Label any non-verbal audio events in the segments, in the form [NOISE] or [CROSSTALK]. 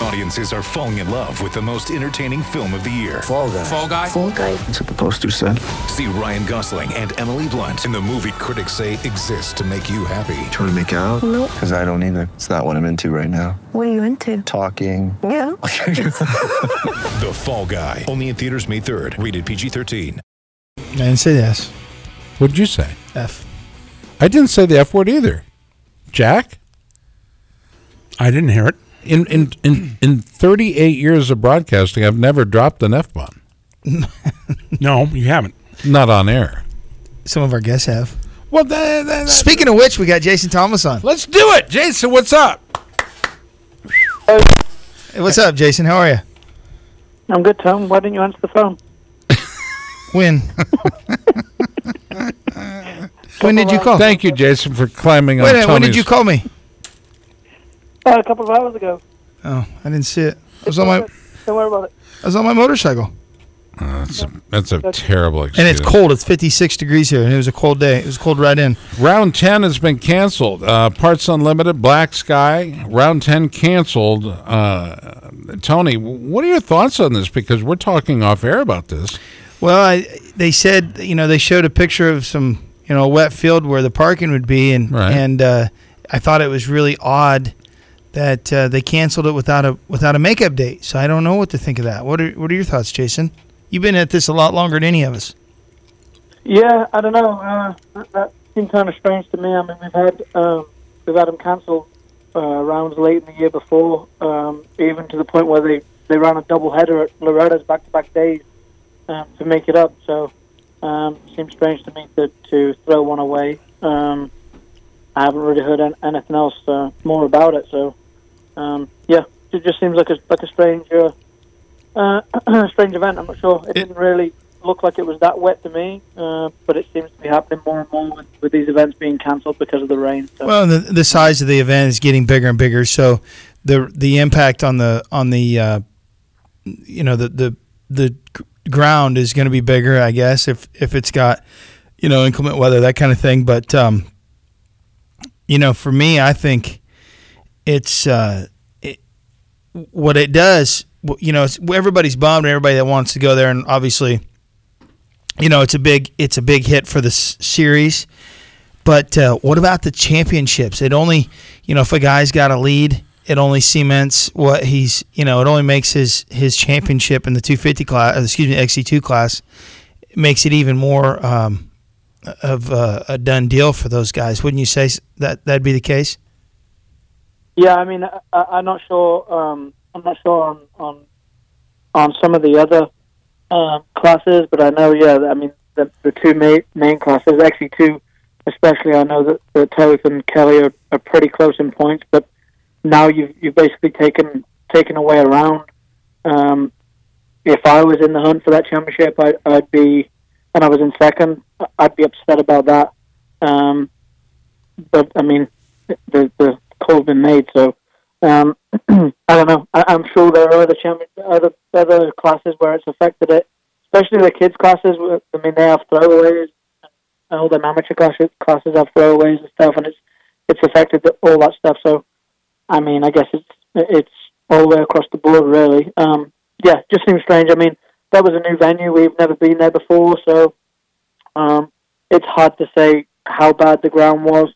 Audiences are falling in love with the most entertaining film of the year. Fall guy. Fall guy. Fall guy. That's what the poster said. See Ryan Gosling and Emily Blunt in the movie critics say exists to make you happy. Trying to make it out? Nope. Because I don't either. It's not what I'm into right now. What are you into? Talking. Yeah. [LAUGHS] [LAUGHS] The Fall Guy. Only in theaters May 3rd. Rated PG-13. I didn't say this. What'd you say? F. I didn't say the F word either. Jack? I didn't hear it. In in in, in 38 years of broadcasting, I've never dropped an F bomb. [LAUGHS] No, you haven't. Not on air. Some of our guests have. Well, that, that, that- Speaking of which, we got Jason Thomas on. let's do it. Jason, what's up? Hey, what's up, Jason? How are you? I'm good, Tom. Why didn't you answer the phone? When? [LAUGHS] when did you call? Thank you, Jason, for climbing Wait, on a minute, when did you call me? Uh, a couple of hours ago. Oh, I didn't see it. I was on my Don't worry about it. I was on my motorcycle. That's a, that's a terrible And it's cold. It's 56 degrees here, and it was a cold day. It was cold right in. Round 10 has been canceled. Uh, Parts Unlimited, Black Sky, round 10 canceled. Uh, Tony, what are your thoughts on this? Because we're talking off air about this. Well, I, they said, you know, they showed a picture of some, you know, wet field where the parking would be, and Right. and uh, I thought it was really odd that uh, they canceled it without a without a makeup date. So I don't know what to think of that. What are what are your thoughts, Jason? You've been at this a lot longer than any of us. Yeah, I don't know. Uh, that, seemed kind of strange to me. I mean, we've had um, we've had them cancel uh, rounds late in the year before, um, even to the point where they, they ran a double header at Loretta's back to back days um, to make it up. So um, seems strange to me to, to throw one away. Um, I haven't really heard anything else uh, more about it. So um, yeah, it just seems like a like a strange uh, uh, [CLEARS THROAT] strange event. I'm not sure. It didn't really look like it was that wet to me, uh, but it seems to be happening more and more with, with these events being cancelled because of the rain. So. Well, the the size of the event is getting bigger and bigger, so the the impact on the on the uh, you know the the the ground is going to be bigger, I guess, if if it's got you know inclement weather that kind of thing. But um, you know, for me, I think it's uh, it, what it does. You know, everybody's bummed, and everybody that wants to go there, and obviously, you know, it's a big it's a big hit for the series. But uh, what about the championships? It only, you know, if a guy's got a lead, it only cements what he's, you know, it only makes his his championship in the 250 class, uh, excuse me, XC2 class, makes it even more um, of a, a done deal for those guys. Wouldn't you say that that'd be the case? Yeah, I mean, I, I'm not sure. Um, I'm not sure on on on some of the other um, classes, but I know. Yeah, I mean, the the two main main classes, actually two, especially. I know that, that Toth and Kelly are, are pretty close in points, but now you've you've basically taken taken away a round. Um, if I was in the hunt for that championship, I, I'd be, and I was in second, I'd be upset about that. Um, but I mean, the the call's been made, so um, [CLEARS THROAT] I don't know. I, I'm sure there are other other other classes where it's affected it, especially the kids classes. I mean, they have throwaways. All the amateur classes classes have throwaways and stuff, and it's it's affected all that stuff. So, I mean, I guess it's it's all the way across the board, really. Um, yeah, just seems strange. I mean, that was a new venue. We've never been there before, so um, it's hard to say how bad the ground was.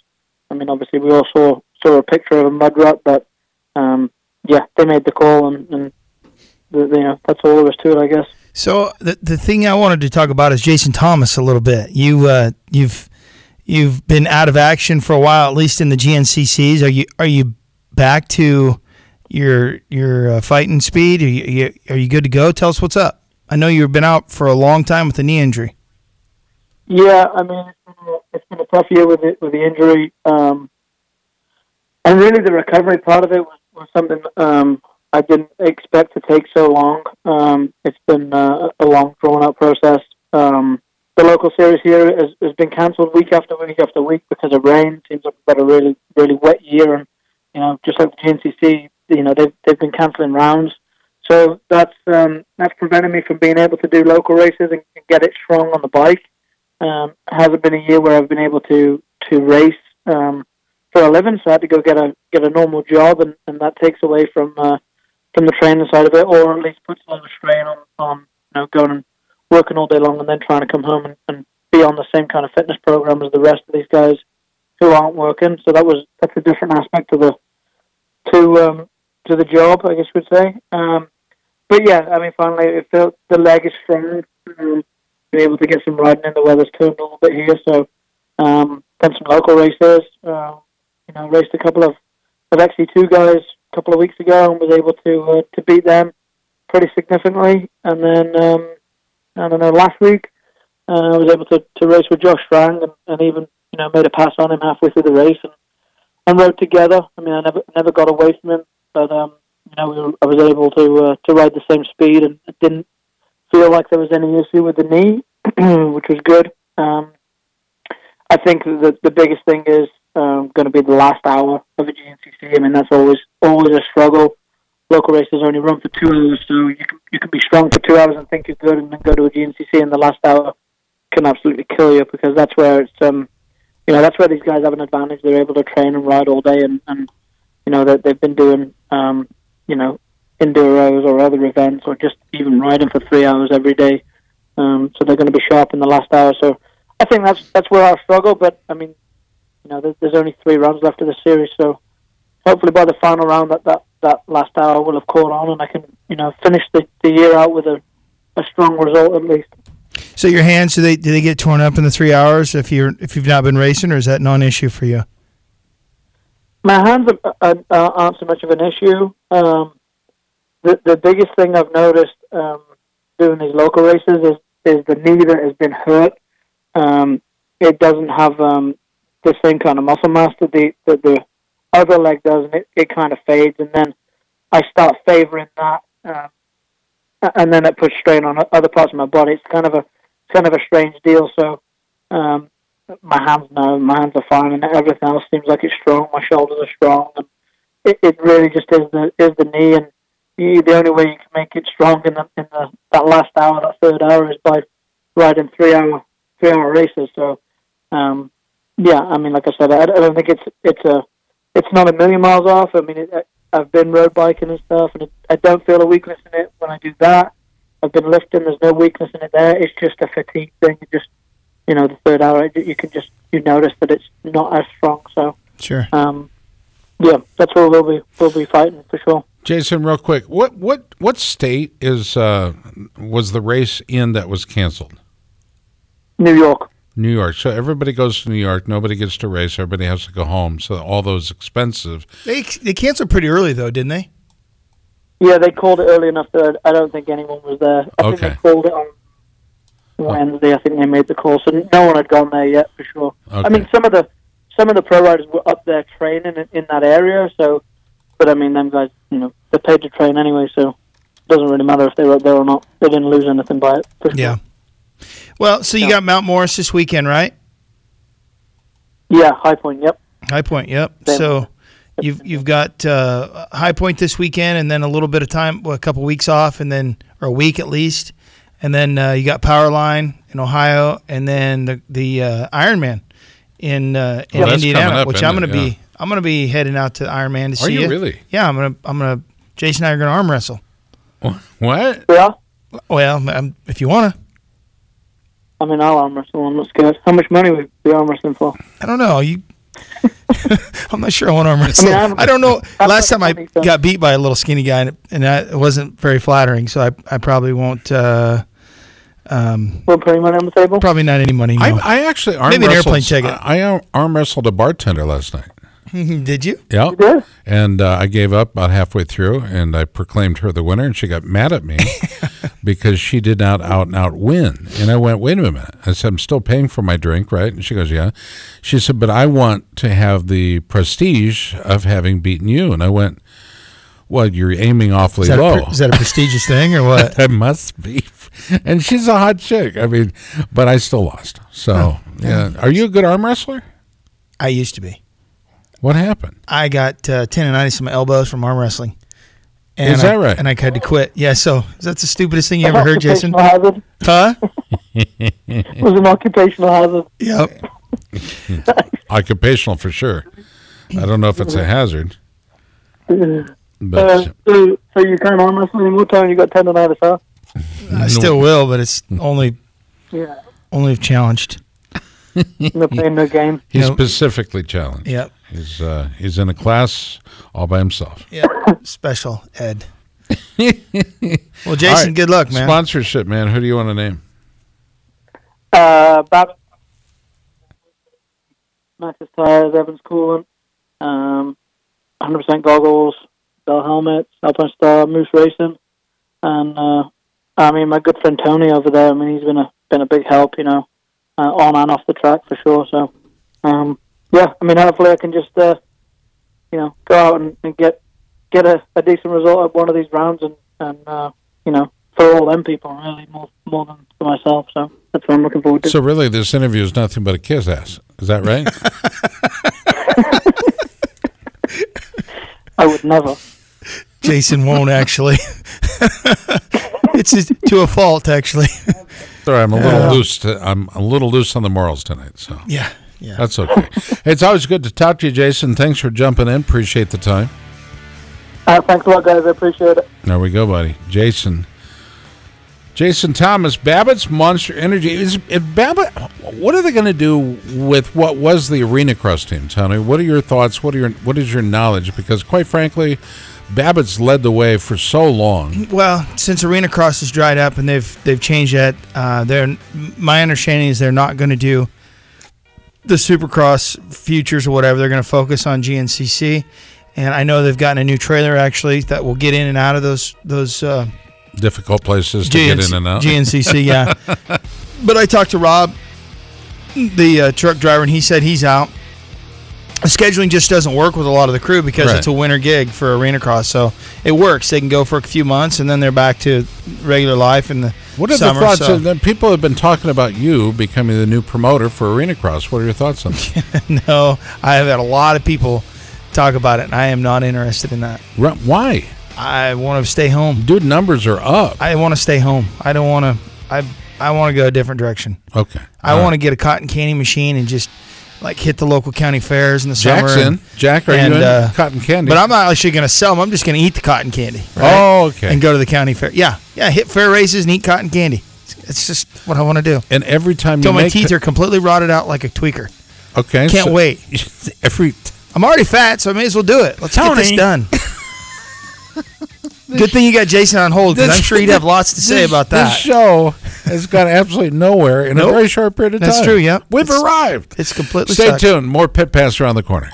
I mean, obviously, we all saw saw a picture of a mud rut, but um, yeah, they made the call, and, and the, you know that's all there is to it, I guess. So the the thing I wanted to talk about is Jason Thomas a little bit. You uh, you've you've been out of action for a while, at least in the GNCCs. Are you are you back to your your uh, fighting speed? Are you, are you are you good to go? Tell us what's up. I know you've been out for a long time with a knee injury. Yeah, I mean, it's been a, it's been a tough year with it with the injury, um, and really the recovery part of it was, was something um, I didn't expect to take so long. Um, it's been uh, a long, drawn out process. Um, the local series here has, has been cancelled week after week after week because of rain. Seems like we've got a really, really wet year, and you know, just like the GNCC, you know, they've they've been cancelling rounds. so that's um, that's prevented me from being able to do local races and, and get it strong on the bike. Um, hasn't been a year where I've been able to to race um, for a living, so I had to go get a get a normal job, and, and that takes away from uh, from the training side of it, or at least puts a lot of strain on on you know going and working all day long and then trying to come home and, and be on the same kind of fitness program as the rest of these guys who aren't working. So that was that's a different aspect to the to um, to the job, I guess you would say. Um, but yeah, I mean, finally, it felt the leg is strong. Um, been able to get some riding in. The weather's turned a little bit here, so um, done some local races. Uh, you know, raced a couple of of XC2 guys a couple of weeks ago and was able to uh, to beat them pretty significantly. And then um, I don't know, last week uh, I was able to, to race with Josh Strang and, and even you know made a pass on him halfway through the race and, and rode together. I mean, I never never got away from him, but um, you know, we were, I was able to uh, to ride the same speed and it didn't feel like there was any issue with the knee, [CLEARS THROAT] which was good. Um, think the the biggest thing is um, going to be the last hour of a GNCC. I mean, that's always always a struggle. Local races only run for two hours, so you can you can be strong for two hours and think you're good, and then go to a GNCC, and the last hour can absolutely kill you because that's where it's um you know that's where these guys have an advantage. They're able to train and ride all day, and and you know that they've been doing um you know enduros or other events or just even riding for three hours every day. Um, so they're going to be sharp in the last hour. So I think that's that's where I'll struggle. But I mean, you know, there's, there's only three rounds left of the series, so hopefully by the final round that that, that last hour will have caught on, and I can you know finish the, the year out with a, a strong result at least. So your hands do they do they get torn up in the three hours if you're if you've not been racing, or is that non-issue for you? My hands are, are, are, aren't so much of an issue. Um, the the biggest thing I've noticed um, doing these local races is is the knee that has been hurt. Um, it doesn't have um, the same kind of muscle mass that the that the other leg does, and it, it kind of fades. And then I start favoring that, um, and then it puts strain on other parts of my body. It's kind of a kind of a strange deal. So um, my hands now, my hands are fine, and everything else seems like it's strong. My shoulders are strong, and it, it really just is the is the knee. And you, the only way you can make it strong in the in the that last hour, that third hour, is by riding three hour three hour races. So. Um, yeah, I mean, like I said, I, I don't think it's it's a it's not a million miles off. I mean, it, I, I've been road biking and stuff, and it, I don't feel a weakness in it when I do that. I've been lifting; there's no weakness in it there. It's just a fatigue thing. It just you know, the third hour, you can just you notice that it's not as strong. So Sure. um, yeah, that's where we'll be we'll be fighting for sure. Jason, real quick, what what what state is uh, was the race in that was canceled? New York. New York. So everybody goes to New York. Nobody gets to race. Everybody has to go home. So all those expensive. They they canceled pretty early though, didn't they? Yeah, they called it early enough that I don't think anyone was there. I think Okay. they called it on Wednesday. I think they made the call, so no one had gone there yet for sure. Okay. I mean, some of the some of the pro riders were up there training in, in that area, so. But I mean, them guys, you know, they're paid to train anyway, so it doesn't really matter if they were up there or not. They didn't lose anything by it. For sure. Yeah. Well, so you Yeah. got Mount Morris this weekend, right? Yeah, High Point. Yep. High Point. Yep. Same. So you've you've got uh, High Point this weekend, and then a little bit of time, well, a couple weeks off, and then or a week at least, and then uh, you got Powerline in Ohio, and then the the uh, Ironman in uh, in Oh, Indiana, up, which I'm going it? to Yeah. be I'm going to be heading out to Ironman to Are see you really? Yeah, I'm gonna I'm gonna Jason and I are gonna arm wrestle. What? Yeah. Well, um, if you wanna, I mean, I'll arm wrestle. I'm not scared. How much money would be arm wrestling for? I don't know you. [LAUGHS] I'm not sure I want to arm wrestle. I mean, I'm- don't know. I'm Last time I so- got beat by a little skinny guy, and, and that it wasn't very flattering. So I, I probably won't. Uh, um, We're putting money on the table. probably not any money. No. I, I actually arm Maybe an airplane ticket. I, I arm wrestled a bartender last night. [LAUGHS] Did you? Yeah. You did? And uh, I gave up about halfway through, and I proclaimed her the winner, and she got mad at me [LAUGHS] because she did not out and out win. And I went, wait a minute. I said, I'm still paying for my drink, right? And she goes, yeah. She said, but I want to have the prestige of having beaten you. And I went, well, you're aiming awfully Is low. a, pre- is that a prestigious thing or what? [LAUGHS] That must be. And she's a hot chick. I mean, but I still lost. So, yeah. Are you a good arm wrestler? I used to be. What happened? I got uh, tendonitis in my elbows from arm wrestling, And Is that I- right? And I had to quit. Yeah. So that's the stupidest thing you ever heard, Jason? Occupational hazard. Huh? It [LAUGHS] was an occupational hazard. Yep. [LAUGHS] Occupational for sure. I don't know if it's a hazard, Uh, but so, so you can't arm wrestle anymore, Tony? You got tendonitis, huh? I still will, but it's [LAUGHS] only Yeah. only if challenged. No pain, no gain. he's Nope. specifically challenged. Yep. He's uh, he's in a class all by himself. Yep. Special ed. [LAUGHS] well, Jason, All right. good luck, man. Sponsorship, man. Who do you want to name? Uh, Babbitt. Maxxis tires, Evans coolant, um, 100% goggles, Bell helmets, Alpine Star, Moose Racing, and uh, I mean my good friend Tony over there. I mean he's been a been a big help, you know, uh, on and off the track for sure. So, um, yeah, I mean hopefully I can just uh, you know go out and, and get get a, a decent result at one of these rounds and and uh, you know for all them people really more more than for myself. So that's what I'm looking forward to. So really, this interview is nothing but a kiss ass. Is that right? [LAUGHS] I would never. Jason won't actually. [LAUGHS] it's to a fault, actually. Sorry, I'm a little loose. To, I'm a little loose on the morals tonight. So yeah. Yeah. that's okay. it's always good to talk to you, Jason. Thanks for jumping in. Appreciate the time. Uh, thanks a lot, guys. I appreciate it. There we go, buddy. Jason. Jason Thomas, Babbitt's Monster Energy. Is, is Babbitt? What are they going to do with what was the Arenacross team, Tony? What are your thoughts? What are your What is your knowledge? Because quite frankly, Babbitt's led the way for so long. Well, since Arenacross has dried up and they've they've changed that, uh, they're my understanding is they're not going to do the Supercross futures or whatever. They're going to focus on GNCC, and I know they've gotten a new trailer actually that will get in and out of those those uh, Difficult places to get in and out. GNCC, yeah. [LAUGHS] but I talked to Rob, the uh, truck driver, and he said he's out. Scheduling just doesn't work with a lot of the crew because Right. it's a winter gig for Arenacross. So it works. They can go for a few months and then they're back to regular life in the What are summer. the thoughts? so- of people have been talking about you becoming the new promoter for Arenacross. What are your thoughts on that? [LAUGHS] no, I have had a lot of people talk about it, and I am not interested in that. Why? I want to stay home. Dude, numbers are up. I want to stay home. I don't want to. I I want to go a different direction. Okay. I All want to get a cotton candy machine and just like hit the local county fairs in the summer. Jackson. and- Jack, are and, you in uh, cotton candy? But I'm not actually going to sell them. I'm just going to eat the cotton candy. right? Oh, okay. And go to the county fair. Yeah, yeah. Hit fair races and eat cotton candy. It's, it's just what I want to do. And every time Until you my make teeth are completely rotted out like a tweaker. okay, Can't so- wait. [LAUGHS] Every I'm already fat, so I may as well do it. Let's get this done. [LAUGHS] Good thing you got Jason on hold because I'm sure he'd have lots to [LAUGHS] say this- about This that. show has gone absolutely nowhere in Nope. a very short period of That's time. true, yep. We've It's- arrived. It's completely Stay sucked. tuned. More pit pass around the corner.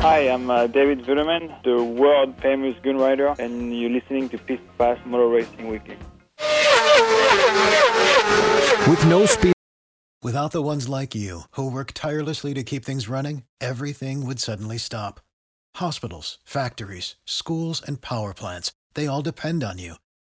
Hi, I'm uh, David Zuderman, the world famous gun rider, and you're listening to Pit Pass Motor Racing Weekly. With no speed. Without the ones like you, who work tirelessly to keep things running, everything would suddenly stop. Hospitals, factories, schools, and power plants, they all depend on you.